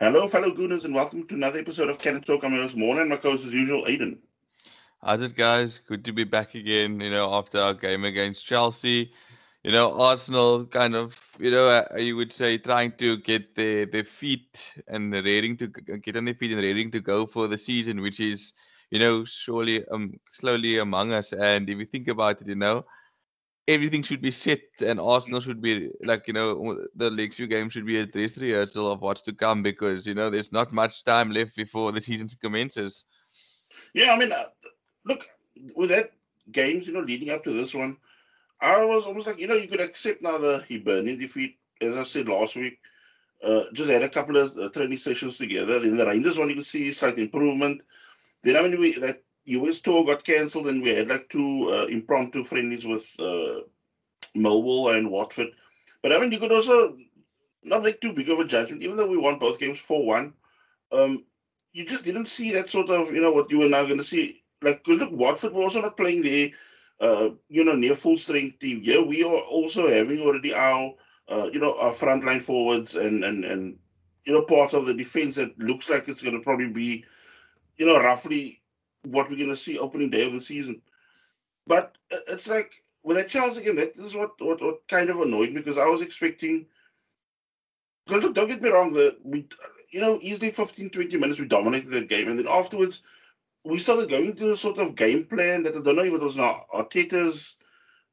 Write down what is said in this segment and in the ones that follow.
Hello, fellow Gooners, and welcome to another episode of Can Talk. I'm your host, Morna, and my co-host, as usual, Aiden. How's it, guys? Good to be back again. You know, after our game against Chelsea, you know, Arsenal kind of, you know, uh, you would say trying to get their their feet and raring to get on their feet and raring to go for the season, which is, you know, surely um slowly among us. And if you think about it, you know, everything should be set and Arsenal should be like you know the League Two game should be a dress rehearsal of what's to come because you know there's not much time left before the season commences. Yeah, I mean, uh, look with that games, you know, leading up to this one, I was almost like you know you could accept now the Hibernian defeat, as I said last week. Uh, just had a couple of uh, training sessions together. Then the Rangers one, you could see slight improvement. Then I mean, we that US tour got cancelled, and we had like two uh, impromptu friendlies with uh, Millwall and Watford. But I mean, you could also not make too big of a judgment, even though we won both games four one. Um, you just didn't see that sort of you know what you were now going to see. Like, because look, Watford were also not playing their uh, you know near full strength team. Yeah, we are also having already our uh, you know our frontline forwards and and and you know part of the defense that looks like it's going to probably be you know roughly what we're going to see opening day of the season. But uh, it's like with that Chelsea game, that is what, what what kind of annoyed me because I was expecting. Because look, don't get me wrong, the we you know easily 15, 20 minutes we dominated the game, and then afterwards we started going to a sort of game plan that I don't know if it was not Arteta's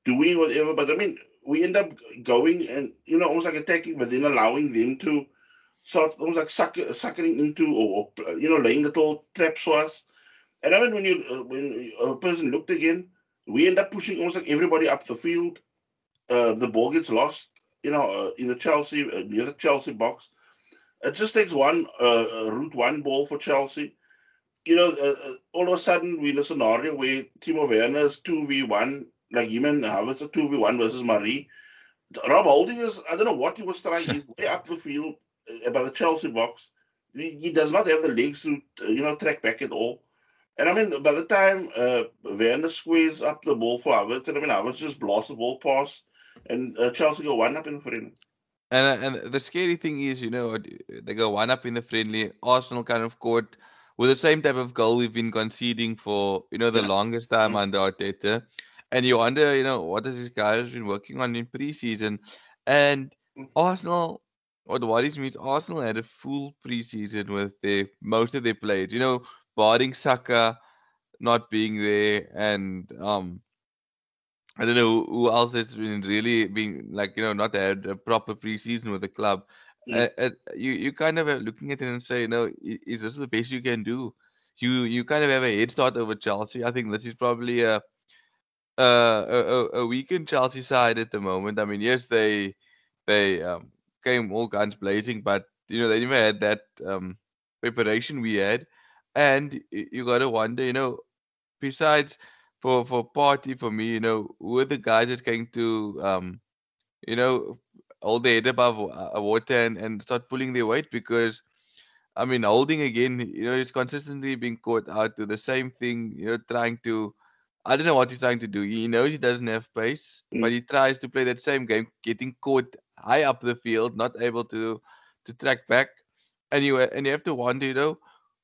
doing whatever, but I mean we end up going and you know almost like attacking, but then allowing them to sort almost like suck, suckering into or, or you know laying little traps for us. And I mean, when you uh, when a person looked again, we end up pushing almost like everybody up the field. Uh, the ball gets lost, you know, uh, in the Chelsea uh, near the Chelsea box. It just takes one uh, uh route one ball for Chelsea. You know, uh, all of a sudden we're in a scenario where Timo Werner is two v one, like him and Havertz are two v one versus Mari. Rob Holding is I don't know what he was trying. He's way up the field by the Chelsea box. He, he does not have the legs to you know track back at all. And I mean, by the time uh, Werner squeezed up the ball for Havertz, and I mean, Havertz just blast the ball past, and uh, Chelsea go one up in the friendly. And and the scary thing is, you know, they go one up in the friendly. Arsenal kind of caught with the same type of goal we've been conceding for, you know, the yeah. longest time mm-hmm. under Arteta. And you wonder, you know, what has this guy been working on in preseason? And mm-hmm. Arsenal, what worries me is Arsenal had a full preseason with their most of their players. You know, barring Saka not being there, and um, I don't know who else has been really being like you know not had a proper preseason with the club. Yeah. Uh, uh, you you kind of are looking at it and say, you know, is this the best you can do? You you kind of have a head start over Chelsea. I think this is probably a a, a, a weakened Chelsea side at the moment. I mean, yes, they they um, came all guns blazing, but you know they never had that um, preparation we had and you gotta wonder, you know, besides for for Partey for me, you know, who are the guys that's going to um, you know, hold their head above uh, water and, and start pulling their weight because I mean holding again, you know, he's consistently being caught out to the same thing, you know, trying to I don't know what he's trying to do. He knows he doesn't have pace, mm. but he tries to play that same game, getting caught high up the field, not able to to track back. And you and you have to wonder, you know,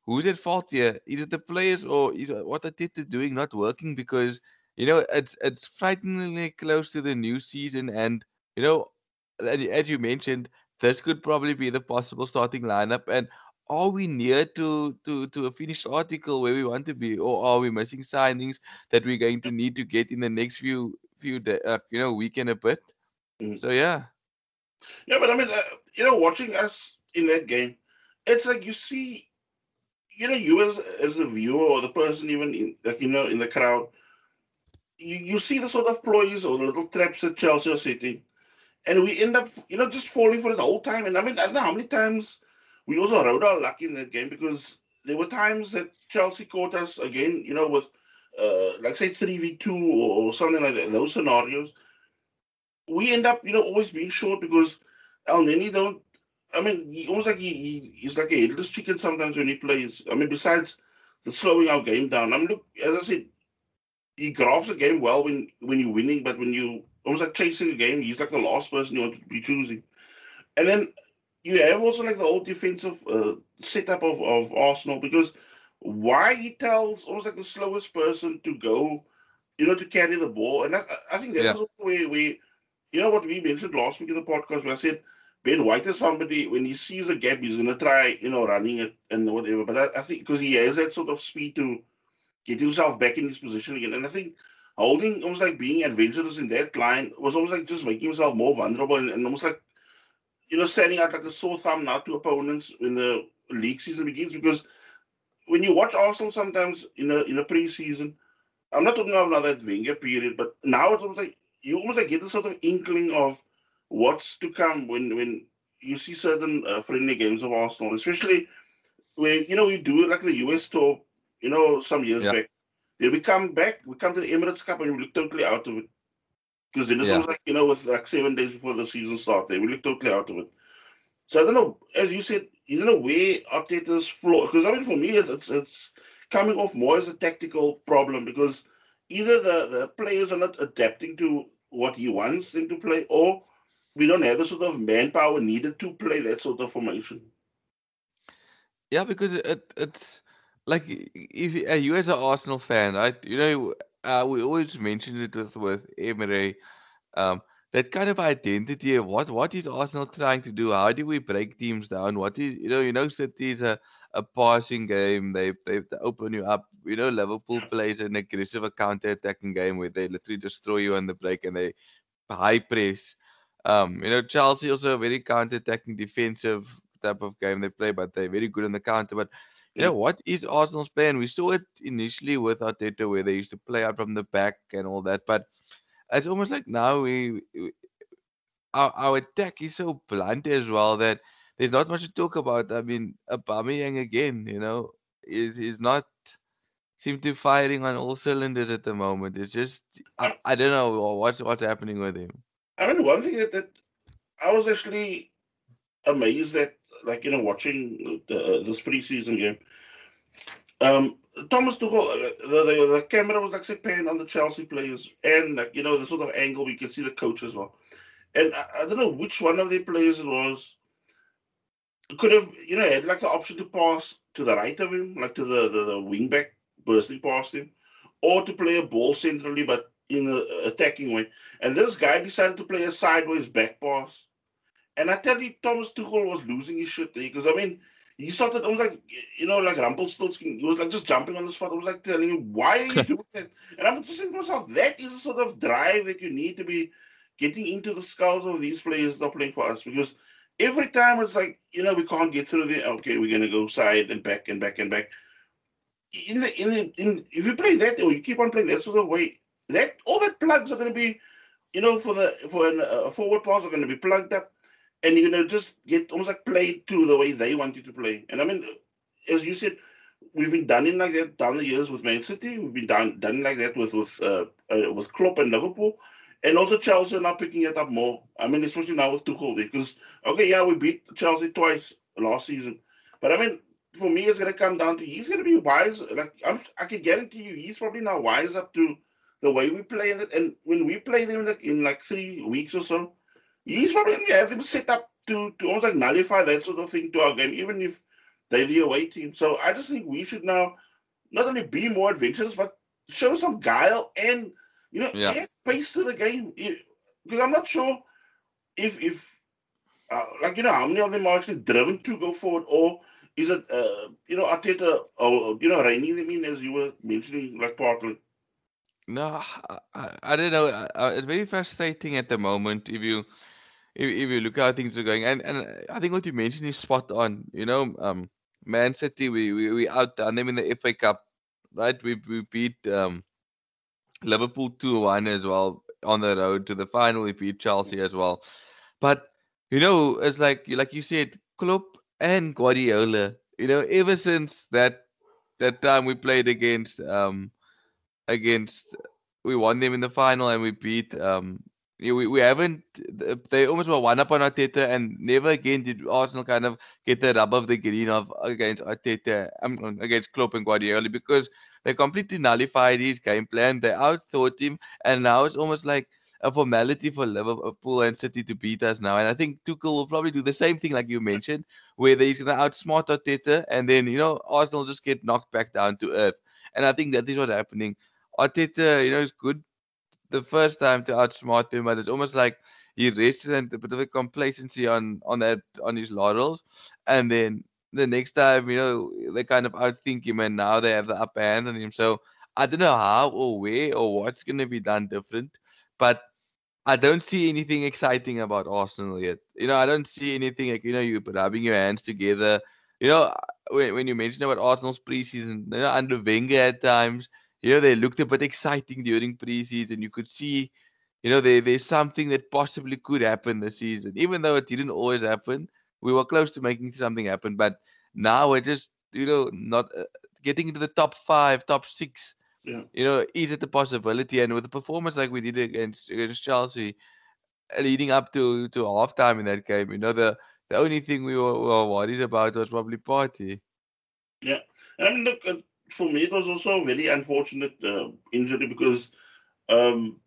who's at fault here? Is it the players or is what Arteta doing not working? Because you know it's it's frighteningly close to the new season, and you know, as you mentioned, this could probably be the possible starting lineup. And are we near to to to a finished article where we want to be, or are we missing signings that we're going to need to get in the next few few day, uh, you know week and a bit? Mm. So yeah. Yeah, but I mean, uh, you know, watching us in that game, it's like you see you know, you as as a viewer or the person even in, like you know in the crowd, you, you see the sort of ploys or the little traps that Chelsea are setting, and we end up you know just falling for it the whole time. And I mean, I don't know how many times we also rode our luck in that game because there were times that Chelsea caught us again, you know, with uh, like say three v two or something like that. Those scenarios, we end up you know always being short because Elneny don't I mean, he almost like he, he he's like a headless chicken sometimes when he plays. I mean, besides the slowing our game down. I mean, look, as I said, he grabs the game well when when you're winning, but when you almost like chasing a game, he's like the last person you want to be choosing. And then you have also like the whole defensive uh, setup of, of Arsenal because why he tells almost like the slowest person to go, you know, to carry the ball. And I, I think that yeah. was where we, you know, what we mentioned last week in the podcast where I said Ben White is somebody, when he sees a gap, he's to try, you know, running it and whatever. But I, I think because he has that sort of speed to get himself back in his position again. And I think holding almost like being adventurous in that line was almost like just making himself more vulnerable and, and almost like you know standing out like a sore thumb now to opponents when the league season begins because when you watch Arsenal sometimes in a in a preseason, I'm not talking about that Wenger period, but now it's almost like you almost like get a sort of inkling of what's to come when when you see certain uh, friendly games of Arsenal, especially when you know we do it like the US tour, you know, some years back. Then we come back, we come to the Emirates Cup, and we look totally out of it. Because then it yeah. was like, you know, with like seven days before the season started, we look totally out of it. So I don't know, as you said, you don't know where Arteta's flaw. Because I mean, for me, it's, it's, it's coming off more as a tactical problem because either the, the players are not adapting to what he wants them to play, or we don't have the sort of manpower needed to play that sort of formation. Yeah, because it, it's like if you as an Arsenal fan, right? You know, uh, we always mentioned it with with Emery, um, that kind of identity of what what is Arsenal trying to do? How do we break teams down? What is you know you know City is a, a passing game. They they open you up. You know Liverpool plays an aggressive counter attacking game where they literally destroy you on the break and they high press. Um, you know Chelsea also a very counter attacking defensive type of game they play, but they're very good on the counter. But you know, what is Arsenal's plan? We saw it initially with Arteta where they used to play out from the back and all that, but it's almost like now we, we our, our attack is so blunt as well that there's not much to talk about. I mean, Aubameyang again, you know, is is not seem to firing on all cylinders at the moment. It's just I, I don't know what's what's happening with him. I mean, one thing that, that I was actually amazed that like you know watching the, this preseason game. Um, Thomas Tuchel, uh, the, the, the camera was actually paying on the Chelsea players, and like, you know the sort of angle we can see the coach as well. And I, I don't know which one of the players it was. Could have you know had like the option to pass to the right of him, like to the the, the wing back bursting past him, or to play a ball centrally but in an attacking way. And this guy decided to play a sideways back pass and I tell you, Thomas Tuchel was losing his shit there because I mean, he started. I was like, you know, like Rumpelstiltskin. He was like just jumping on the spot. I was like telling him, "Why are you doing that?" And I'm just thinking to myself, that is a sort of drive that you need to be getting into the skulls of these players not playing for us because every time it's like, you know, we can't get through there. Okay, we're gonna go side and back and back and back. In the in the in if you play that or you keep on playing that sort of way, that all that plugs are gonna be, you know, for the for an, a forward pass are gonna be plugged up and you're gonna just get almost like play to the way they want you to play. And I mean, as you said, we've been done in like that down the years with Man City. We've been done done like that with with uh, uh, with Klopp and Liverpool, and also Chelsea are now picking it up more. I mean, especially now with Tuchel because okay, yeah, we beat Chelsea twice last season, but I mean, for me, it's gonna come down to he's gonna be wise. Like I'm, I can guarantee you, he's probably now wise up to the way we play it. And when we play them in like, in like three weeks or so he's probably going to have them set up to, to almost like nullify that sort of thing to our game, even if they're the away team. So I just think we should now not only be more adventurous, but show some guile and you know yeah. add pace to the game. Because I'm not sure if if uh, like you know how many of them are actually driven to go forward, or is it uh, you know Arteta or you know reining them in as you were mentioning like partly. No, I, I don't know. Uh, it's very frustrating at the moment. If you if, if you look how things are going, and and I think what you mentioned is spot on. You know, um, Man City, we we, we outdone them in the FA Cup, right? We we beat um, Liverpool two one as well on the road to the final. We beat Chelsea as well, but you know, it's like like you said, Klopp and Guardiola. You know, ever since that that time we played against um against we won them in the final and we beat um we, we haven't they almost were one up on Arteta and never again did Arsenal kind of get rub of the green of against Arteta um, against Klopp and Guardiola because they completely nullified his game plan. They outthought him and now it's almost like a formality for Liverpool and City to beat us now. And I think Tuchel will probably do the same thing like you mentioned, where he's going to outsmart Arteta, and then you know Arsenal just get knocked back down to earth. And I think that is what's happening. Arteta, you know, is good the first time to outsmart him, but it's almost like he rests and a bit of a complacency on on that on his laurels, and then the next time, you know, they kind of outthink him, and now they have the upper hand on him. So I don't know how or where or what's going to be done different, but I don't see anything exciting about Arsenal yet. You know, I don't see anything like you know you rubbing your hands together. You know, when, when you mentioned about Arsenal's preseason, you know, under Wenger at times, you know, they looked a bit exciting during preseason. You could see, you know, there, there's something that possibly could happen this season, even though it didn't always happen. We were close to making something happen, but now we're just, you know, not uh, getting into the top five, top six yeah. You know, is it a possibility? And with a performance like we did against against Chelsea, leading up to to halftime in that game, you know, the the only thing we were, were worried about was probably Partey. Yeah, and I mean, look, uh, for me, it was also a very unfortunate uh, injury because, um,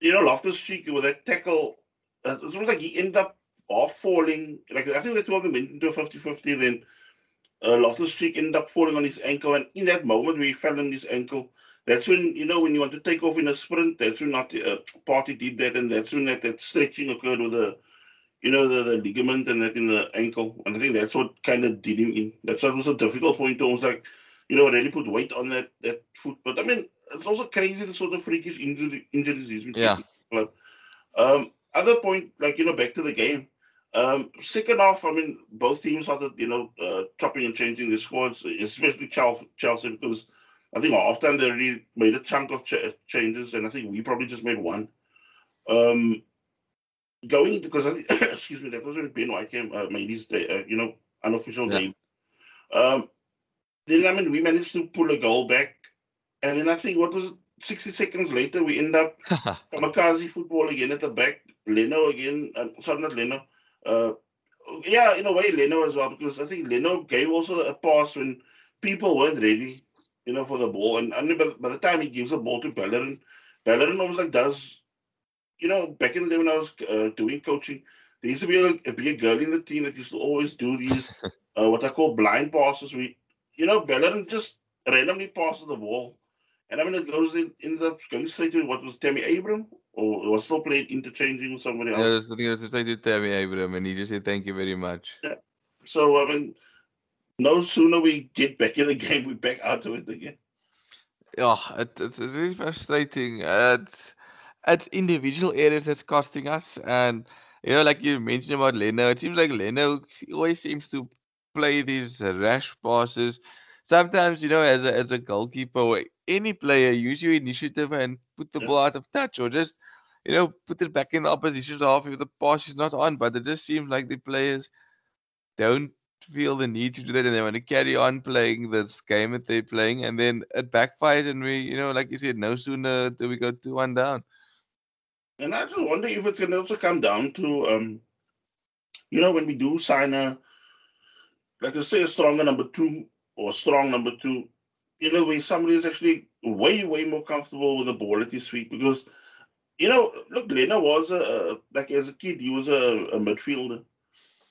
you know, Loftus Cheek with that tackle, uh, it was like he ended up off falling. Like I think the two of them went into a 50-50, then uh, Loftus Cheek ended up falling on his ankle, and in that moment where he fell on his ankle, that's when you know when you want to take off in a sprint. That's when not uh, Partey did that, and that's when that, that stretching occurred with the, you know, the, the ligament and that in the ankle, and I think that's what kind of did him in. That's what was so difficult for him to almost like, you know, really put weight on that that foot. But I mean, it's also crazy the sort of freakish injury, injuries he's been yeah. taking. Um, other point, like you know, back to the game. Um, second half, I mean, both teams started, you know, uh, chopping and changing their squads, especially Chelsea, because I think halftime they already made a chunk of ch- changes, and I think we probably just made one. Um, going because I think, excuse me, that was when Ben White came, uh, made his day, uh, you know, unofficial yeah. game. Um, then I mean, we managed to pull a goal back, and then I think what was it, 60 seconds later, we end up Kamikaze football again at the back. Leno again, um, sorry, not Leno. Uh, yeah, in a way, Leno as well, because I think Leno gave also a pass when people weren't ready, you know, for the ball. And, and by, by the time he gives the ball to Bellerin, Bellerin almost like does, you know, back in the day when I was uh, doing coaching, there used to be a, a big girl in the team that used to always do these, uh, what I call blind passes. We, you know, Bellerin just randomly passes the ball. And I mean, it goes in, ends up going straight to what was Tammy Abraham, or was still playing interchanging with somebody else. Yeah, I was it was to Tammy Abraham, and he just said thank you very much. Yeah. So I mean, no sooner we get back in the game, we back out of it again. Yeah, it, it's, it's very frustrating. It's it's individual areas that's costing us, and you know, like you mentioned about Leno, it seems like Leno always seems to play these rash passes. Sometimes, you know, as a as a goalkeeper or any player, use your initiative and put the yeah. ball out of touch, or just you know put it back in the opposition's half if the pass is not on. But it just seems like the players don't feel the need to do that, and they want to carry on playing this game that they're playing, and then it backfires, and we, you know, like you said, no sooner do we go two one down. And I just wonder if it's going to also come down to, um, you know, when we do sign a, like I say, a stronger number two or strong number two, you know, where somebody is actually way, way more comfortable with the ball at his feet because, you know, look, Leno was a, like as a kid, he was a, a midfielder.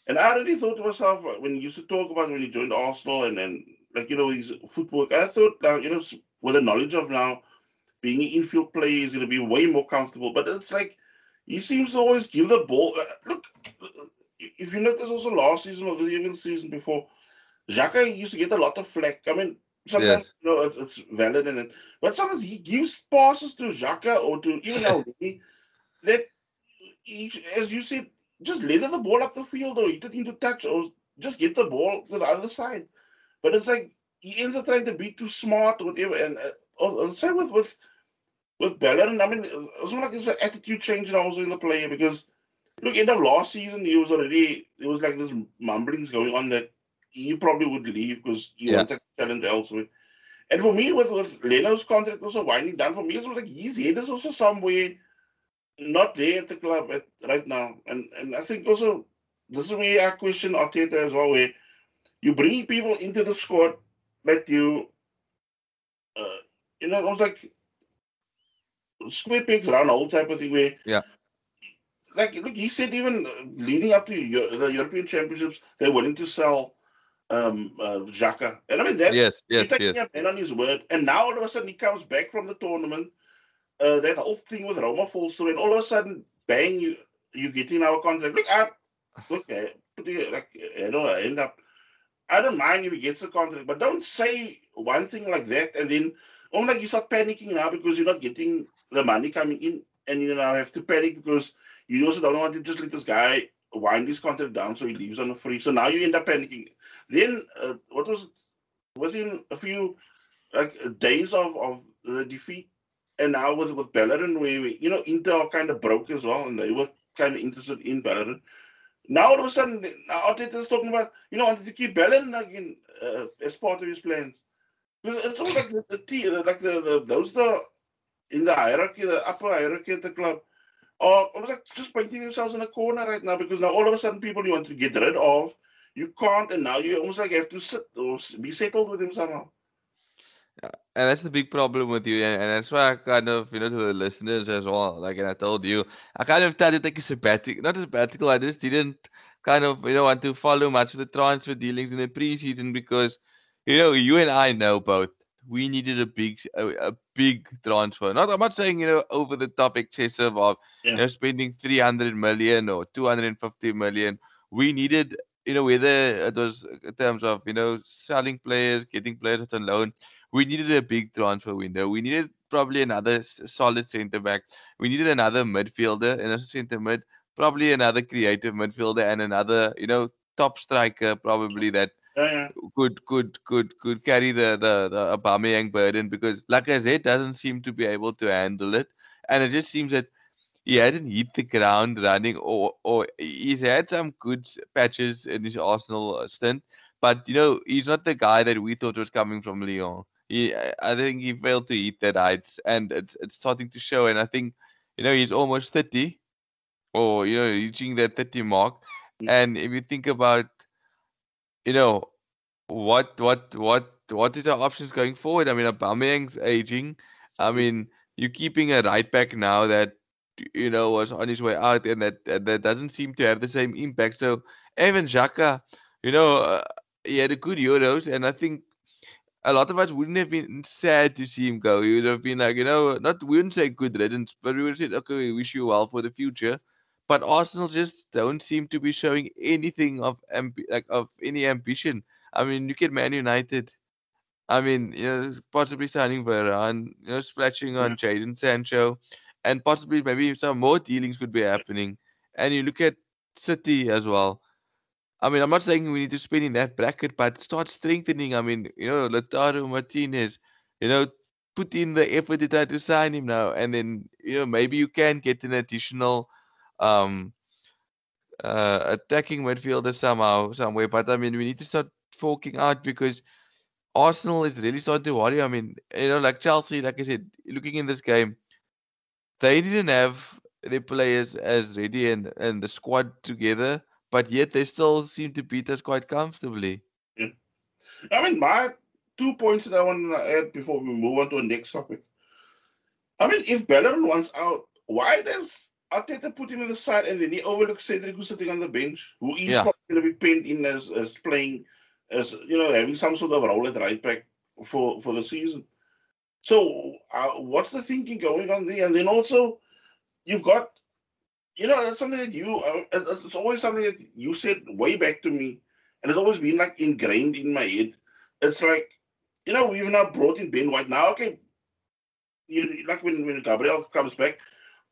And I already thought to myself when he used to talk about when he joined Arsenal and then, like, you know, his footwork, I thought now, you know, with the knowledge of now being an infield player, he's going to be way more comfortable. But it's like he seems to always give the ball. Uh, look, if you notice also last season or the even season before, Xhaka used to get a lot of flack. I mean, sometimes yes. you know it's, it's valid in it, but sometimes he gives passes to Xhaka or to even Elneny that, he, as you said, just let the ball up the field or hit it into touch or just get the ball to the other side. But it's like he ends up trying to be too smart or whatever. And uh, same with with with Bellerin. I mean, it's not like it's an attitude change also in the player because look, end of last season he was already there was like this mumblings going on that he probably would leave because he yeah. wants a challenge elsewhere. And for me, with with Leno's contract also winding down, for me it was like his head is also somewhere not there at the club at, right now. And and I think also this is where I question Arteta as well, where you bring people into the squad that you, uh, you know, almost like square pegs round hole type of thing where Yeah. Like look he said even leading up to Eu- the European Championships they're willing to sell um uh, Xhaka. And I mean that Yes, he's yes, taking yes. a man on his word. And now all of a sudden he comes back from the tournament uh, that whole thing with Roma falls through and all of a sudden bang you you get in our contract. Look I it like you know I end up I don't mind if he gets the contract, but don't say one thing like that and then almost like you start panicking now because you're not getting the money coming in, and you now have to panic because you also don't want to just let this guy wind his contract down so he leaves on a free. So now you end up panicking. Then uh, what was it? within a few like days of of the defeat, and now with with Bellerin, where we, you know Inter kind of broke as well, and they were kind of interested in Bellerin. Now all of a sudden, now Arteta's talking about you know wanted to keep Bellerin again uh, as part of his plans. Because it's all like the, the like the, the those the in the hierarchy, the upper hierarchy of the club, are almost like just painting themselves in a corner right now. Because now all of a sudden, people you want to get rid of, you can't, and now you almost like have to sit or be settled with him somehow. And that's the big problem with you, and, and that's why I kind of, you know, to the listeners as well. Like, and I told you, I kind of tried to take a sabbatical, not a sabbatical. I just didn't kind of, you know, want to follow much of the transfer dealings in the preseason because, you know, you and I know both. We needed a big, a, a big transfer. Not, I'm not saying, you know, over the top excessive of, Yeah. you know, spending 300 million or 250 million. We needed, you know, whether it was in terms of, you know, selling players, getting players on loan we needed a big transfer window. We needed probably another solid centre back. We needed another midfielder, and a centre mid, probably another creative midfielder, and another, you know, top striker probably that Yeah, yeah. could could could could carry the the the Aubameyang burden because Lacazette doesn't seem to be able to handle it, and it just seems that he hasn't hit the ground running, or or he's had some good patches in his Arsenal uh, stint, but you know he's not the guy that we thought was coming from Lyon. He, I I think he failed to hit that heights, and it's it's starting to show. And I think you know he's almost thirty, or you know reaching that thirty mark. Mm. And if you think about you know what what what what is our options going forward? I mean, Aubameyang's aging. I mean, you're keeping a right back now that you know was on his way out, and that that doesn't seem to have the same impact. So Evan Xhaka, you know, uh, he had a good Euros, and I think a lot of us wouldn't have been sad to see him go. We would have been like, you know, not we wouldn't say good riddance, but we would said, okay, we wish you well for the future. But Arsenal just don't seem to be showing anything of like of any ambition. I mean, look at Man United. I mean, you know, possibly signing Varane, you know, splashing on Jadon Sancho, and possibly maybe some more dealings could be happening. And you look at City as well. I mean, I'm not saying we need to spend in that bracket, but start strengthening. I mean, you know, Lautaro Martinez, you know, put in the effort to try to sign him now, and then you know maybe you can get an additional um uh attacking midfielder somehow, somewhere. But I mean, we need to start forking out because Arsenal is really starting to worry. I mean, you know, like Chelsea, like I said, looking in this game, they didn't have their players as ready and, and the squad together, but yet they still seem to beat us quite comfortably. I mean, my two points that I want to add before we move on to the next topic. I mean, if Bellerin wants out, why does Arteta put him in the side and then he overlooks Cedric who's sitting on the bench, who is Yeah. probably going to be pinned in as, as playing, as you know, having some sort of role at right back for, for the season. So, uh, what's the thinking going on there? And then also, you've got, you know, that's something that you, uh, it's always something that you said way back to me, and it's always been like ingrained in my head. It's like, you know, we've now brought in Ben White. Now, okay, you like when, when Gabriel comes back,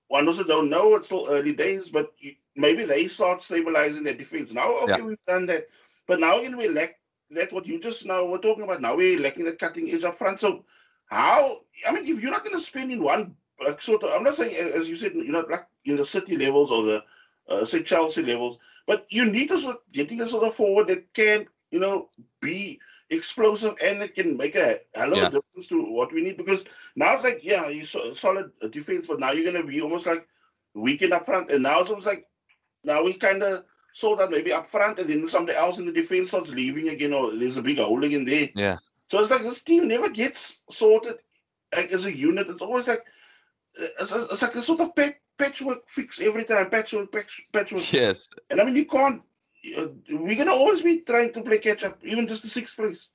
one also don't know, it's still early days, but you, maybe they start stabilizing their defense. Now, okay, Yeah. we've done that. But now again, we lack that what you just now were talking about. Now we're lacking that cutting edge up front. So, how, I mean, if you're not going to spend in one, like sort of, I'm not saying, as you said, you know, like in the city levels or the, uh, say, Chelsea levels, but you need to sort of getting a sort of forward that can, you know, be explosive and it can make a hell of Yeah. a difference to what we need because now it's like, yeah, you so, solid defense, but now you're going to be almost like weakened up front. And now it's almost like, now we kind of saw that maybe up front and then somebody else in the defense starts leaving again or there's a big hole again there. Yeah. So it's like this team never gets sorted like as a unit. It's always like it's, it's like a sort of patch, patchwork fix every time, patchwork, patch, patchwork. Yes. And I mean, you can't. Uh, we're gonna always be trying to play catch up, even just the sixth place.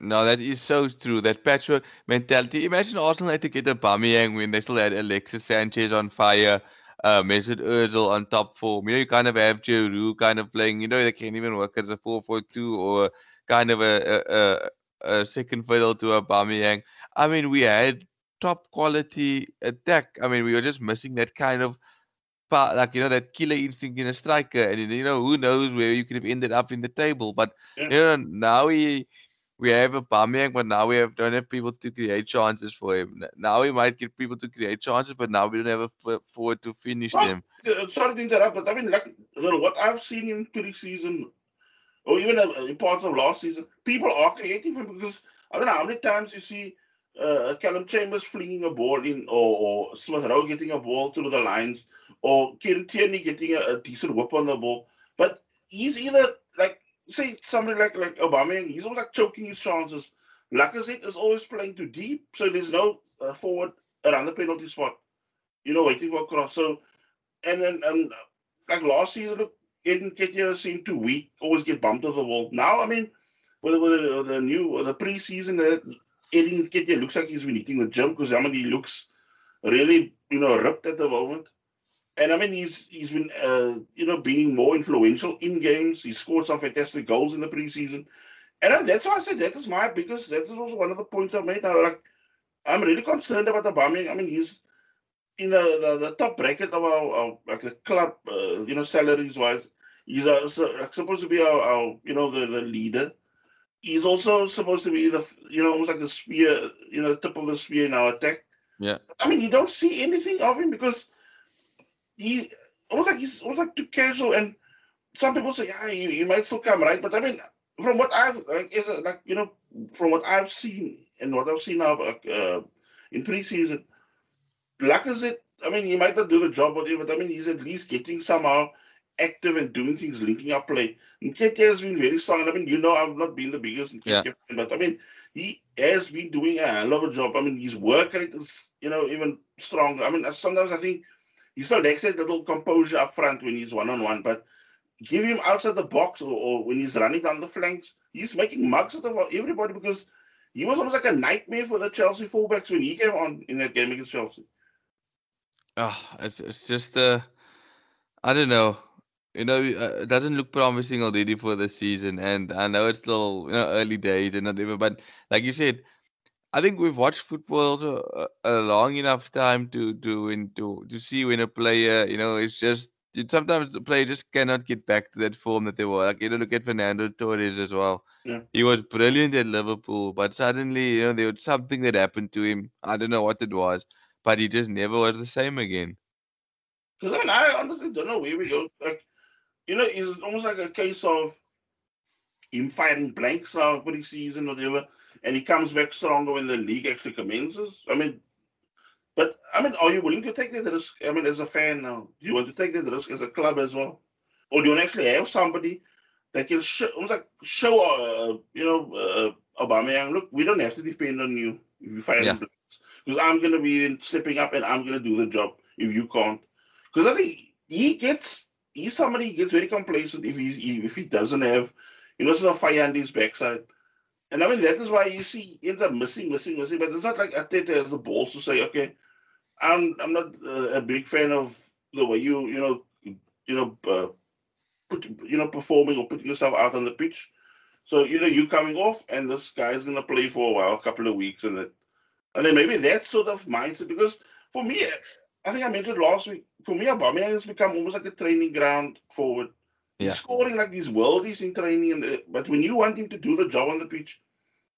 No, that is so true. That patchwork mentality. Imagine Arsenal had to get a Aubameyang when they still had Alexis Sanchez on fire, uh, Mesut Ozil on top form. You know, you kind of have Giroud kind of playing. You know, they can't even work as a four-four-two or kind of a, a, a, a second fiddle to a Aubameyang. I mean, we had top quality attack. I mean, we were just missing that kind of part, like you know that killer instinct in a striker, and you know who knows where you could have ended up in the table. But yeah. you know now we we have a Aubameyang, but now we have don't have people to create chances for him. Now we might get people to create chances, but now we don't have a forward to finish well, them. Uh, sorry to interrupt, but I mean, like what I've seen in pre-season, or even uh, in parts of last season, people are creating him because I don't know how many times you see uh, Callum Chambers flinging a ball in, or, or Smith Rowe getting a ball through the lines, or Kieran Tierney getting a, a decent whip on the ball. But he's either say somebody like like Auba, he's always like choking his chances. Lacazette is always playing too deep, so there's no uh, forward around the penalty spot. You know, waiting for a cross. So, and then um, like last season, look, Eddie Nketiah seemed too weak, always get bumped off the wall. Now, I mean, with, with the, the new or the preseason, uh, Eddie Nketiah looks like he's been eating the gym because I mean he looks really you know ripped at the moment. And I mean, he's he's been uh, you know being more influential in games. He scored some fantastic goals in the preseason, and that's why I said that is my biggest. That is also one of the points I made. Now, like I'm really concerned about the bombing. I mean, he's in the, the, the top bracket of our, our like the club, uh, you know, salaries wise. He's uh, like, supposed to be our, our you know the, the leader. He's also supposed to be the you know almost like the spear, you know, the tip of the spear in our attack. Yeah. I mean, you don't see anything of him because he almost like he's almost like too casual. And some people say, yeah, you, you might still come, right? But I mean, from what I've like, is it like you know, from what I've seen and what I've seen now uh, in preseason, Lacazette. I mean, he might not do the job, whatever, but I mean, he's at least getting somehow active and doing things, linking up play. Nketiah has been very strong. I mean, you know, I've not been the biggest Nketiah yeah. fan, but I mean, he has been doing a hell of a job. I mean, his work rate is, you know, even stronger. I mean, sometimes I think he still lacks that little composure up front when he's one on one, but give him outside the box or, or, when he's running down the flanks, he's making mugs out of everybody because he was almost like a nightmare for the Chelsea fullbacks when he came on in that game against Chelsea. Oh, it's it's just uh, I don't know. You know, uh, it doesn't look promising already for the season, and I know it's still you know early days and not even. But like you said, I think we've watched football also a, a long enough time to to into to see when a player, you know, it's just it, sometimes the player just cannot get back to that form that they were. Like you know, look at Fernando Torres as well. Yeah. He was brilliant at Liverpool, but suddenly, you know, there was something that happened to him. I don't know what it was, but he just never was the same again. Because I mean, I honestly don't know where we go. Like, you know, it's almost like a case of him firing blanks now for the season or whatever and he comes back stronger when the league actually commences. I mean, but I mean, are you willing to take that risk? I mean, as a fan now, do you want to take that risk as a club as well, or do you want to actually have somebody that can show, like show, uh, you know, uh, Aubameyang, look, we don't have to depend on you if you fire yeah. because I'm going to be stepping up and I'm going to do the job if you can't. Because I think he gets he's somebody gets very complacent if he if he doesn't have you know sort of fire on his backside. And I mean, that is why you see he ends up missing, missing, missing. But it's not like Arteta has the balls to say, okay, I'm I'm not uh, a big fan of the way you you know you know uh, put you know performing or putting yourself out on the pitch. So you know you coming off, and this guy is gonna play for a while, a couple of weeks, and then and then maybe that sort of mindset. Because for me, I think I mentioned last week. For me, Aubameyang has become almost like a training ground forward yeah. He's scoring like these worldies in training, and uh, but when you want him to do the job on the pitch,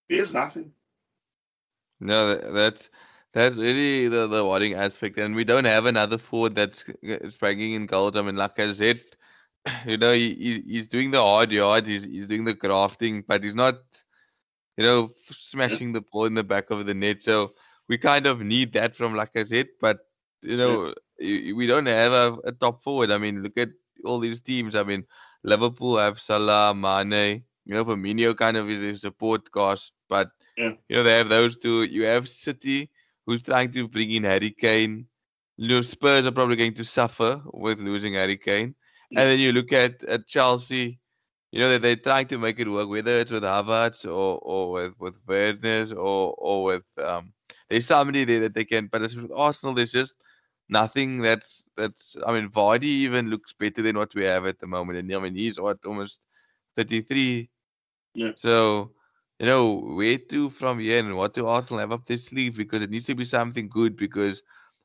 there's nothing. No, that's that's really the, the worrying aspect, and we don't have another forward that's bringing in goals. I mean, like I said, you know, he, he's doing the hard yards, he's he's doing the crafting, but he's not, you know, smashing the ball in the back of the net. So we kind of need that from like I said, but you know, yeah. we don't have a, a top forward. I mean, look at all these teams. I mean, Liverpool have Salah, Mane. You know, Firmino kind of is a support cost, but yeah. you know they have those two. You have City, who's trying to bring in Harry Kane. You know, Spurs are probably going to suffer with losing Harry Kane. Yeah. And then you look at, at Chelsea, you know, that they're trying to make it work, whether it's with Havertz or, or with, with Werner's or, or with um there's somebody there that they can but it's with Arsenal there's just nothing that's that's I mean Vardy even looks better than what we have at the moment. And I mean he's what almost 33. Yeah. So you know, where to from here and what do Arsenal have up their sleeve because it needs to be something good because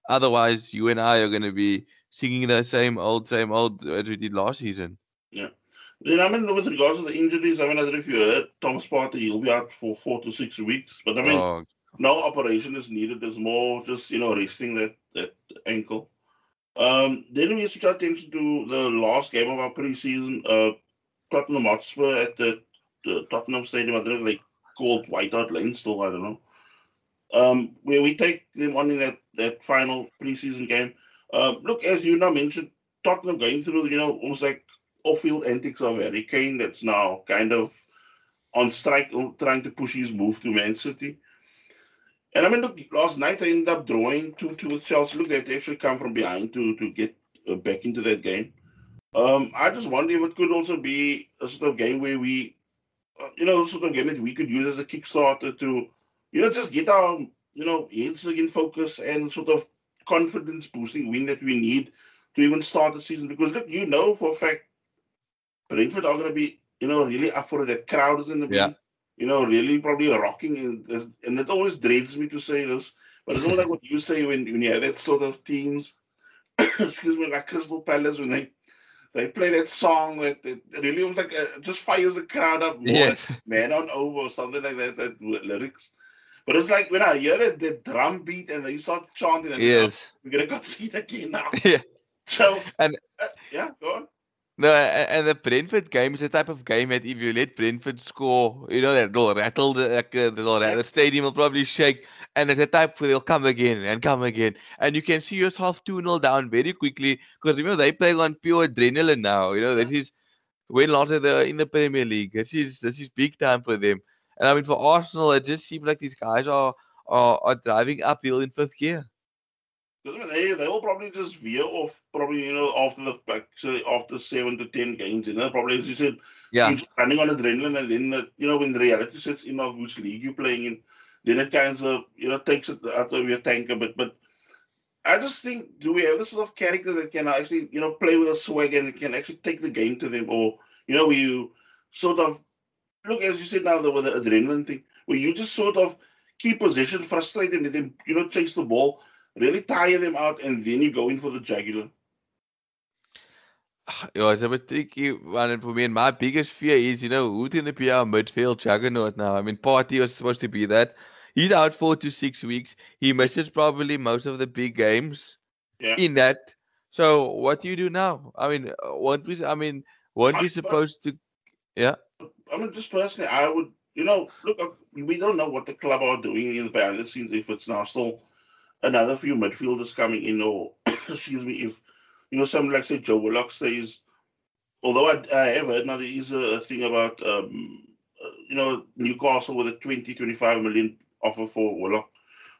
otherwise you and I are gonna be singing the same old, same old as we did last season. Yeah. Then I mean, with regards to the injuries, I mean, I don't know if you heard Thomas Partey, he'll be out for four to six weeks. But I mean, oh, no operation is needed. There's more just you know resting that that ankle. Um, then we switch our attention to the last game of our preseason. Uh, Tottenham Hotspur at the, the Tottenham Stadium. I don't know they called White Lane still. I don't know. Um, where we take them on in that that final preseason game. Um, look, as you now mentioned, Tottenham going through you know almost like off-field antics of Harry Kane. That's now kind of on strike, trying to push his move to Man City. And I mean, look, last night I ended up drawing two two with Chelsea. Look, they had actually come from behind to to get uh, back into that game. Um, I just wonder if it could also be a sort of game where we, uh, you know, sort of game that we could use as a kickstarter to, you know, just get our, you know, heads again in focus and sort of confidence boosting win that we need to even start the season. Because look, you know for a fact, Brentford are going to be, you know, really up for it. That crowd is in the yeah. You know, really probably rocking. And, it always dreads me to say this, but it's not like what you say when, when you have that sort of teams, excuse me, like Crystal Palace when they they play that song that, that really was like uh, just fires the crowd up more yes. like man on over or something like that, that lyrics. But it's like when I hear that the drum beat and they start chanting, and yes. we're gonna go see it again now. Yeah. So And- uh, yeah, go on. No, and the Brentford game is the type of game that if you let Brentford score, you know, they'll rattle the, like, uh, they'll, the stadium will probably shake. And it's a type where they'll come again and come again. And you can see yourself 2 0 down very quickly because remember, they play on pure adrenaline now. You know, this is when last they're in the Premier League. This is this is big time for them. And I mean, for Arsenal, it just seems like these guys are are, are driving uphill in fifth gear. Because I mean, they they will probably just veer off, probably you know after the like say, after seven to ten games, you know, probably as you said, Yeah. you're just running on adrenaline, and then the, you know when the reality sets in of which league you're playing in, then it kind of you know takes it out of your tank a bit. But I just think, do we have this sort of character that can actually you know play with a swag and can actually take the game to them, or you know, where you sort of look as you said now the with the adrenaline thing, where you just sort of keep possession, frustrate them, let them you know chase the ball, really tire them out, and then you go in for the jugular. Yeah, it's a bit tricky one and for me. And my biggest fear is, you know, who's going to be our midfield juggernaut now? I mean, Partey was supposed to be that. He's out four to six weeks. He misses probably most of the big games Yeah. in that. So what do you do now? I mean, what we, I mean, weren't we supposed to? Yeah, I mean, just personally, I would, you know, look, we don't know what the club are doing in the behind the scenes. If it's now still another few midfielders coming in, or excuse me, if you know, someone like say Joe Willock stays. Although I, I have heard now there is a, thing about, um, uh, you know, Newcastle with a 20, 25 million offer for Willock.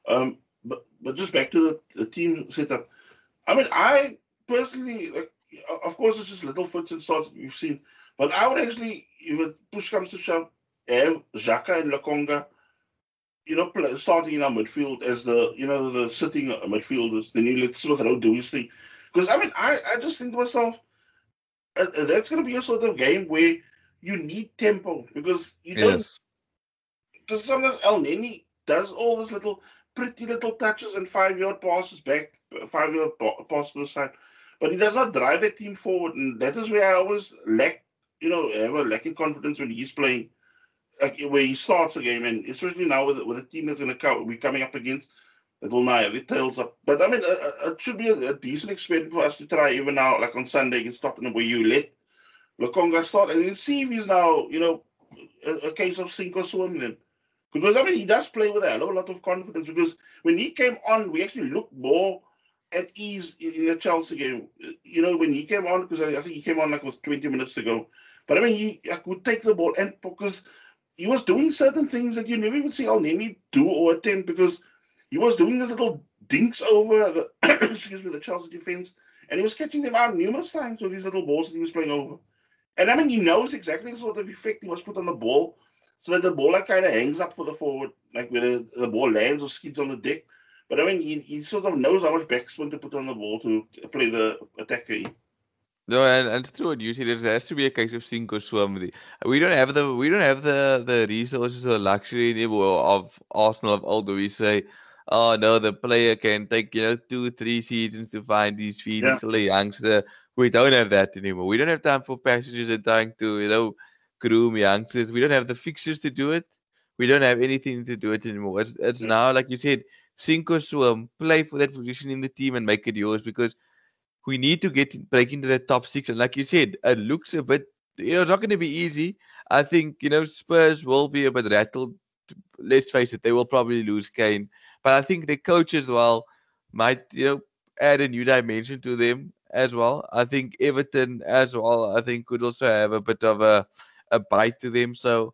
Um, but but just back to the, the team setup. I mean, I personally, like, of course, it's just little fits and starts we've seen. But I would actually, if push comes to shove, have Xhaka and Lokonga, you know, starting in our midfield as the, you know, the sitting midfielders. Then you let Smith Rowe do his thing. Because, I mean, I, I just think to myself, uh, uh, that's going to be a sort of game where you need tempo. Because you don't, because sometimes Elneny does all these little pretty little touches and five yard passes back, five yard pa- pass to the side, but he does not drive the team forward, and that is where I always lack, you know, have a lacking confidence when he's playing, like where he starts a game, and especially now with with a team that's going to we're coming up against. That will now have their tails up, but I mean, uh, it should be a, a decent experiment for us to try even now, like on Sunday against Tottenham, where you let Lokonga start and then see if he's now, you know, a, a case of sink or swim then. Because I mean, he does play with a hell of a lot of confidence. Because when he came on, we actually looked more at ease in, the Chelsea game. You know, when he came on, because I, think he came on like it was 20 minutes ago. But I mean, he would take the ball and because he was doing certain things that you never even see Elneny do or attempt because he was doing the little dinks over the excuse me the Chelsea defense, and he was catching them out numerous times with these little balls that he was playing over. And I mean, he knows exactly the sort of effect he must put on the ball, so that the ball like kind of hangs up for the forward, like where the, the ball lands or skids on the deck. But I mean, he, he sort of knows how much backspin to put on the ball to play the attacker. In. No, and, and it's true what you said. There has to be a case of sink or swim. We don't have the we don't have the the resources or luxury anymore of Arsenal of old. We say, oh no, the player can take you know two three seasons to find these feet yeah. until a youngster. We don't have that anymore. We don't have time for passengers and trying to you know groom youngsters. We don't have the fixtures to do it. We don't have anything to do it anymore. It's it's yeah. now like you said, sink or swim. Play for that position in the team and make it yours because we need to get break into the top six. And like you said, it looks a bit, you know, it's not going to be easy. I think, you know, Spurs will be a bit rattled. Let's face it, they will probably lose Kane. But I think the coach as well might, you know, add a new dimension to them as well. I think Everton as well, I think could also have a bit of a, a bite to them. So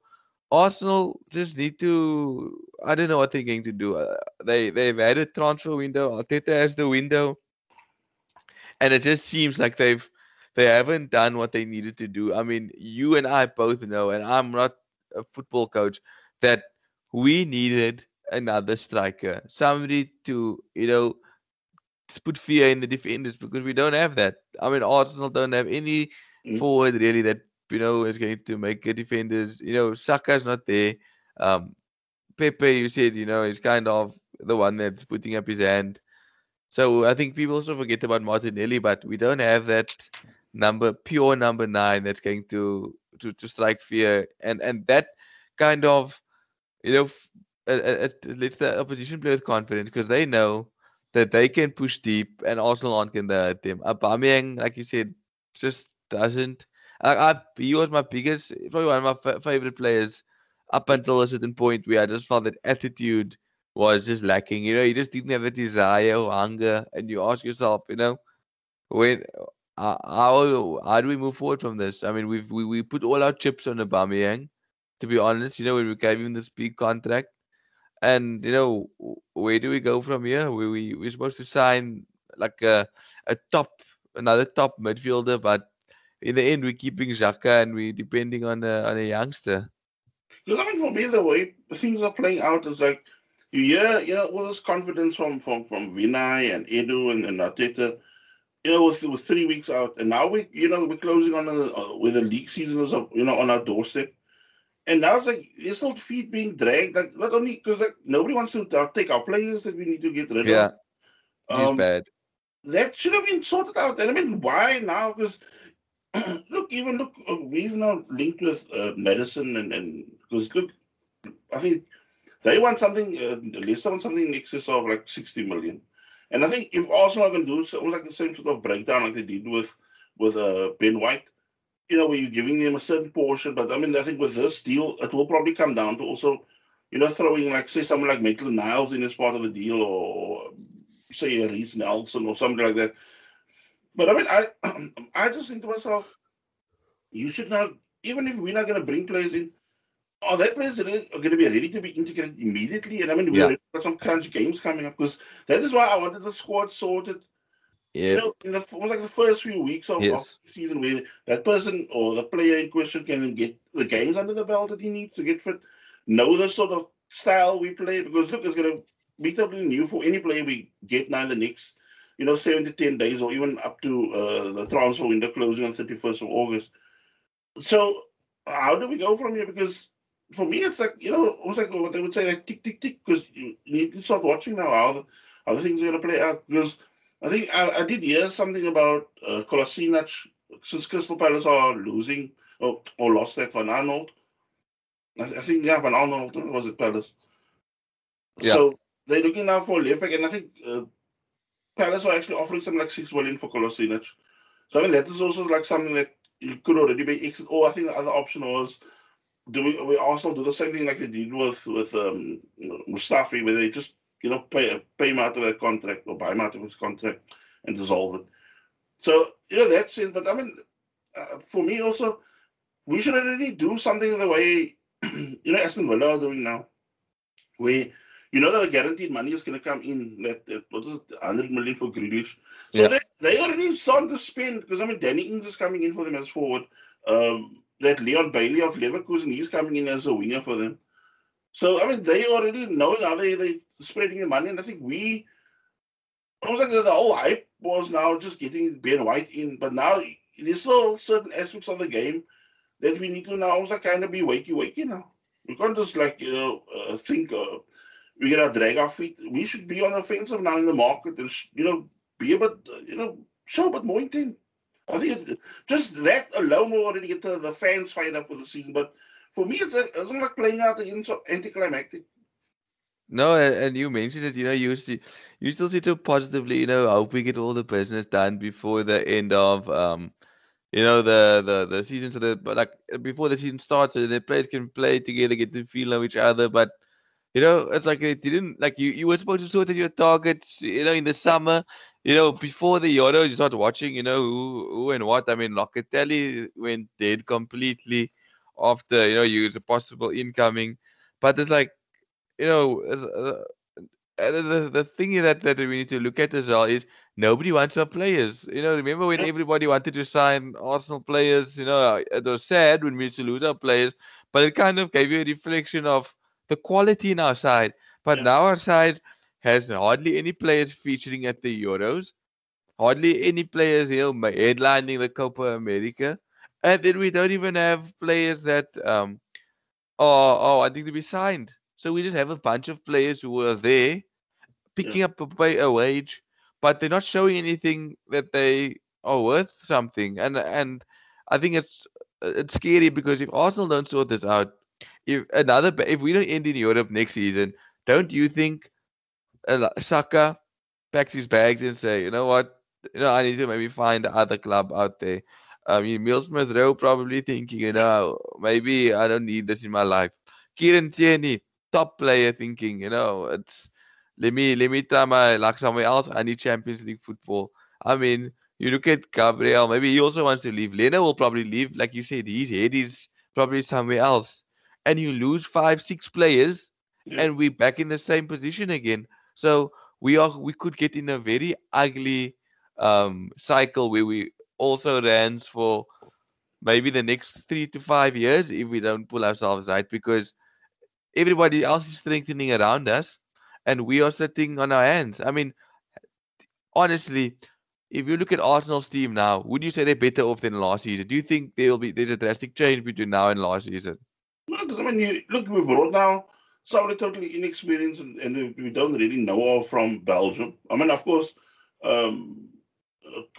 Arsenal just need to, I don't know what they're going to do. Uh, they, they've had a transfer window. Arteta has the window and it just seems like they've they haven't done what they needed to do. I mean, you and I both know, and I'm not a football coach, that we needed another striker, somebody to you know put fear in the defenders because we don't have that. I mean, Arsenal don't have any mm. forward really that you know is going to make a defenders. You know, Saka's not there. Um, Pepe, you said, you know, is kind of the one that's putting up his hand. So I think people also forget about Martinelli, but we don't have that number, pure number nine that's going to to, to strike fear, and and that kind of, you know, it, it lets the opposition play with confidence because they know that they can push deep, and Arsenal aren't going to hurt them. Aubameyang, like you said, just doesn't. I, I, he was my biggest, probably one of my f- favorite players up until a certain point where I just found that attitude was just lacking. You know, he just didn't have a desire or hunger. And you ask yourself, you know, when uh, how how do we move forward from this? I mean, we've we, we put all our chips on Aubameyang, to be honest. You know, when we gave him this big contract, and you know, where do we go from here? We we we're supposed to sign like a a top another top midfielder, but in the end, we're keeping Xhaka and we're depending on a on a youngster. Because I mean, for me, the way things are playing out is like you hear, you know, all this confidence from from from Vinai and Edu and, and Arteta. You know, it was three weeks out, and now we, you know, we're closing on a, uh, with the league season is, you know, on our doorstep. And now it's like there's still feet being dragged, like not only because like nobody wants to take our players that we need to get rid yeah. of. Yeah, um, bad. That should have been sorted out. And I mean, why now? Because look, even look, uh, we've now linked with uh, Maddison and and because look, I think they want something, uh, Leicester want something in excess of like 60 million. And I think if Arsenal are going to do something like the same sort of breakdown like they did with with uh, Ben White, you know, where you're giving them a certain portion. But I mean, I think with this deal, it will probably come down to also, you know, throwing like, say, someone like Maitland Niles in as part of the deal or, say, a Reiss Nelson or something like that. But I mean, I I just think to myself, you should not, even if we're not going to bring players in, that players are going to be ready to be integrated immediately. And I mean, we've got some crunch games coming up because that is why I wanted the squad sorted. Yeah. You know, in the like the first few weeks of, yes. of the season, where that person or the player in question can get the games under the belt that he needs to get fit, know the sort of style we play. Because look, it's going to be totally new for any player we get now in the next, you know, seven to ten days, or even up to uh, the transfer window closing on thirty first of August. So how do we go from here? Because for me, it's like you know, almost like what they would say, like tick, tick, tick, because you need to start watching now how the, how the things are going to play out. Because I think I, I did hear something about uh, Kolasinac since Crystal Palace are losing or, or lost that Van Aanholt. I, I think yeah, Van Aanholt was it Palace. Yeah. So they're looking now for left back, and I think uh, Palace are actually offering something like six million for Kolasinac. So I mean that is also like something that you could already be exit. Or I think the other option was do we, we also do the same thing like they did with with um, Mustafi, where they just you know pay pay him out of that contract or buy him out of his contract and dissolve it. So you know that's it. But I mean, uh, for me also, we should already do something the way you know Aston Villa are doing now, where you know the guaranteed money is going to come in. That, that what is it, 100 million for Grealish. So Yeah. they they already starting to spend because I mean Danny Ings is coming in for them as forward. Um, that Leon Bailey of Leverkusen, he's coming in as a winger for them. So I mean they already knowing how they they spreading the money, and I think we almost like the, whole hype was now just getting Ben White in, but now there's still certain aspects of the game that we need to now like kind of be wakey wakey now. We can't just like you know uh, think uh, we're gonna drag our feet. We should be on the offensive now in the market and you know be a bit uh, you know show a bit more intent. I think it, just that alone will already get the, the fans fired up for the season. But for me, it's, a, it's not like playing out against anticlimactic. No, and, you mentioned it, you know, you see, you still see so positively, you know, hope we get all the business done before the end of, um, you know, the the the season, so that but like before the season starts, so the players can play together, get to feel of each other. But you know, it's like it didn't like you you were supposed to sort out your targets, you know, in the summer, you know, before the Euro, you start watching, you know, who who and what. I mean, Locatelli went dead completely after, you know, he was a possible incoming, but it's like you know, uh, uh, the the thing that that we need to look at as well is nobody wants our players. You know, remember when everybody wanted to sign Arsenal players? You know, it was sad when we used to lose our players, but it kind of gave you a reflection of the quality in our side. But Yeah. now our side has hardly any players featuring at the Euros, hardly any players, know, headlining the Copa America, and then we don't even have players that um are are wanting to be signed. So we just have a bunch of players who are there picking up a, pay, a wage, but they're not showing anything that they are worth something. And and I think it's it's scary because if Arsenal don't sort this out, if another if we don't end in Europe next season, don't you think Saka packs his bags and say, you know what, you know, I need to maybe find other club out there. I mean, Emil Smith Rowe probably thinking, you know, maybe I don't need this in my life. Kieran Tierney, top player, thinking, you know, it's let me let me try my luck somewhere else. I need Champions League football. I mean, you look at Gabriel, maybe he also wants to leave. Leno will probably leave, like you said, his head is probably somewhere else. And you lose five, six players, Yeah. and we're back in the same position again. So we are we could get in a very ugly um cycle where we also runs for maybe the next three to five years if we don't pull ourselves right because everybody else is strengthening around us and we are sitting on our hands. I mean, honestly, if you look at Arsenal's team now, would you say they're better off than last season? Do you think there will be there's a drastic change between now and last season? No, because I mean, you, look, we brought now somebody totally inexperienced and, and we don't really know of from Belgium. I mean, of course, um,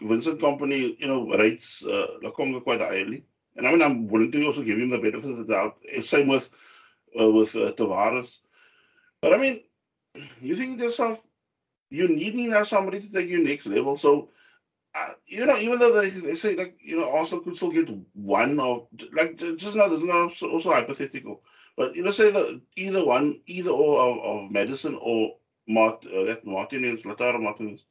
Vincent Kompany, you know, rates uh, Lokonga quite highly. And I mean, I'm willing to also give him the benefit of the doubt. Same with uh, with uh, Tavares. But I mean, you think to yourself, you need now somebody to take you next level. So, uh, you know, even though they, they say like you know Arsenal could still get one of like just now, there's no also hypothetical, but you know, say that either one, either or of, of Maddison or Mart, uh, that Martinez, Lautaro Martinez.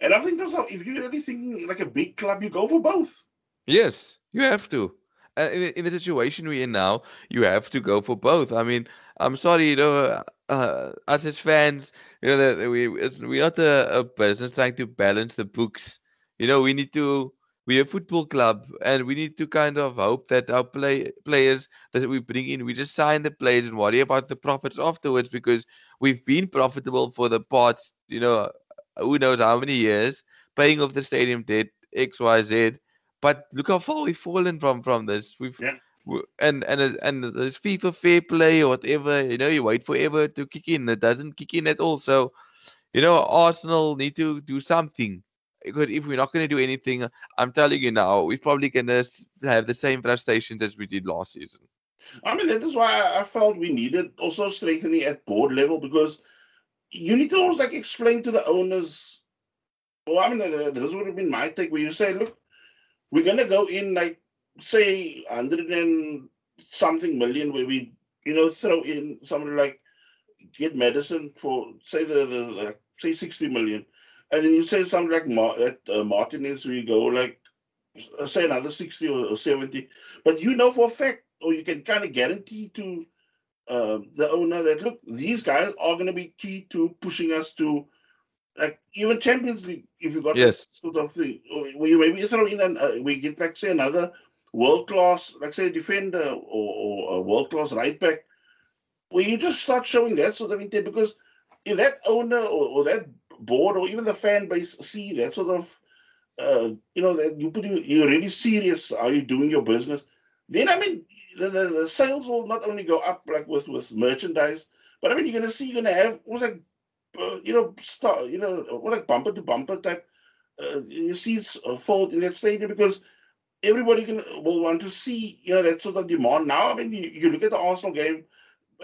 And I think that's how, if you're really thinking like a big club, you go for both. Yes, you have to. Uh, in, in the situation we're in now, you have to go for both. I mean, I'm sorry, you know, uh, uh, us as fans, you know, that we we're not a, a business trying to balance the books. You know, we need to. We're a football club, and we need to kind of hope that our play players that we bring in, we just sign the players and worry about the profits afterwards because we've been profitable for the past, you know, who knows how many years, paying off the stadium debt, X, Y, Z. But look how far we've fallen from from this. We've Yeah. and and and there's FIFA fair play or whatever. You know, you wait forever to kick in. It doesn't kick in at all. So, you know, Arsenal need to do something because if we're not going to do anything, I'm telling you now, we're probably going to have the same frustrations as we did last season. I mean, that is why I- felt we needed also strengthening at board level because you need to almost like explain to the owners. Well, I mean, this would have been my take where you say, look, we're going to go in like, say, 100 and something million, where we, you know, throw in something like get Maddison for, say, the, the like, say, 60 million. And then you say something like Mar- at uh, Martinez, where you go like, uh, say, another 60 or, or 70. But you know for a fact, or you can kind of guarantee to uh, the owner that look, these guys are going to be key to pushing us to like even Champions League. If you got yes. sort of thing, you maybe instead of in an, uh, we get like say another world class, like say defender or, or a world class right back, where you just start showing that sort of intent because if that owner or, or that board or even the fan base see that sort of uh, you know that you putting you're really serious. Are you doing your business? Then i mean the, the, the, sales will not only go up like with with merchandise but i mean you're gonna see you're gonna have almost like uh, you know start you know what like bumper to bumper type uh, you see it's fold in that stadium because everybody can will want to see you know that sort of demand. Now i mean you, you look at the arsenal game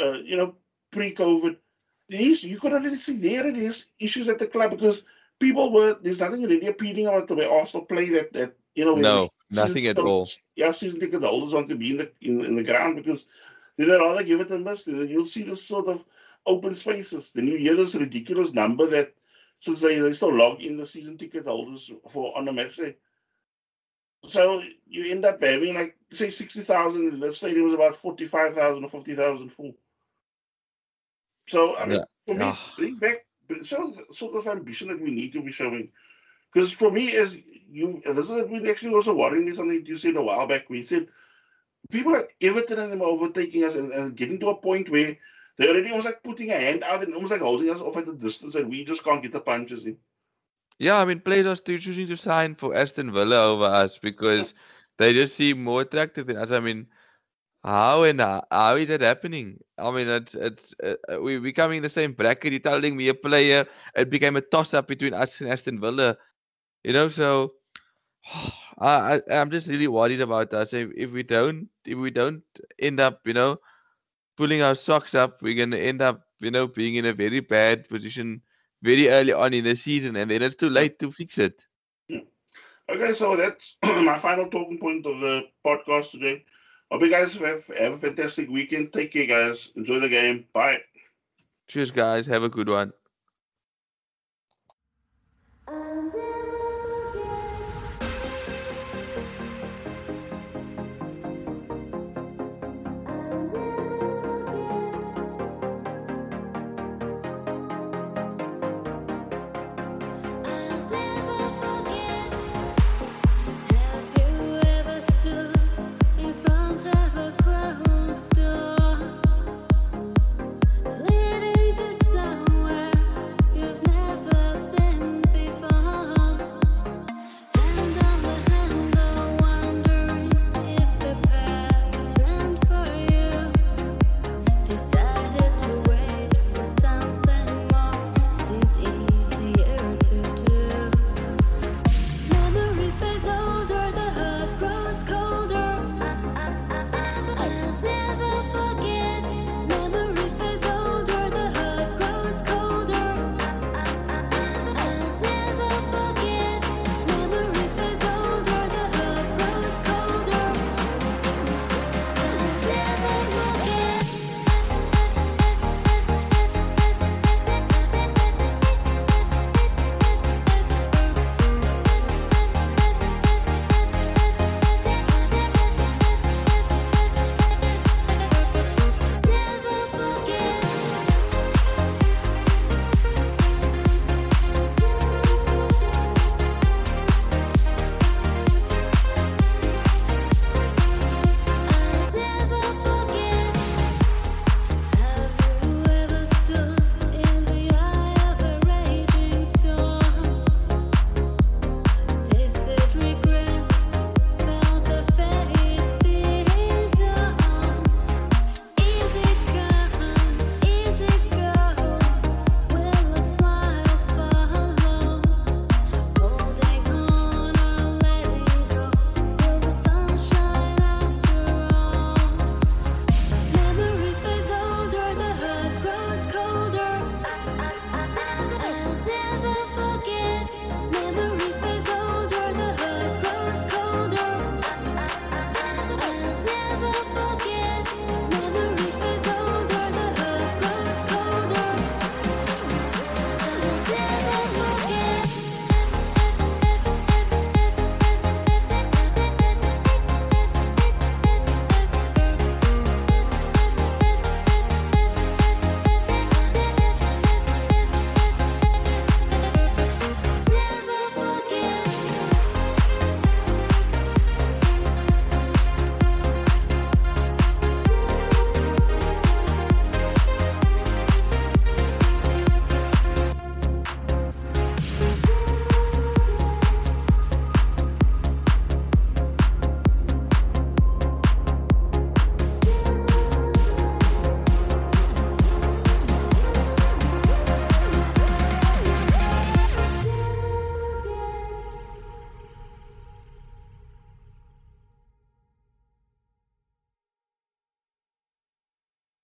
uh, you know pre-covid these you could already see there it is issues at the club because people were there's nothing really appealing about the way Arsenal play that that you know no nothing at all. Yeah, season ticket holders want to be in the in, in the ground because they'd rather give it a miss. You'll see this sort of open spaces. Then you hear this ridiculous number that since they, they still log in the season ticket holders for on a match day. So you end up having like say sixty thousand. The stadium is about forty five thousand or fifty thousand full. So I mean, yeah. for me, ah. bring back show sort of ambition that we need to be showing. Because for me, as you, this is been actually also worrying me something you said a while back. We said people like Everton and them are overtaking us and, and getting to a point where they're already almost like putting a hand out and almost like holding us off at a distance, and we just can't get the punches in. Yeah, I mean, players are still choosing to sign for Aston Villa over us because they just seem more attractive than us. I mean, how and how, is that happening? I mean, it's it's uh, uh we becoming the same bracket. You're telling me a player it became a toss up between us and Aston Villa, you know. So I, I am just really worried about us. If, if we don't if we don't end up, you know, pulling our socks up, we're gonna end up, you know, being in a very bad position very early on in the season, and then it's too late to fix it. Okay, so that's my final talking point of the podcast today. Hope you guys have, have a fantastic weekend. Take care, guys. Enjoy the game. Bye. Cheers, guys. Have a good one.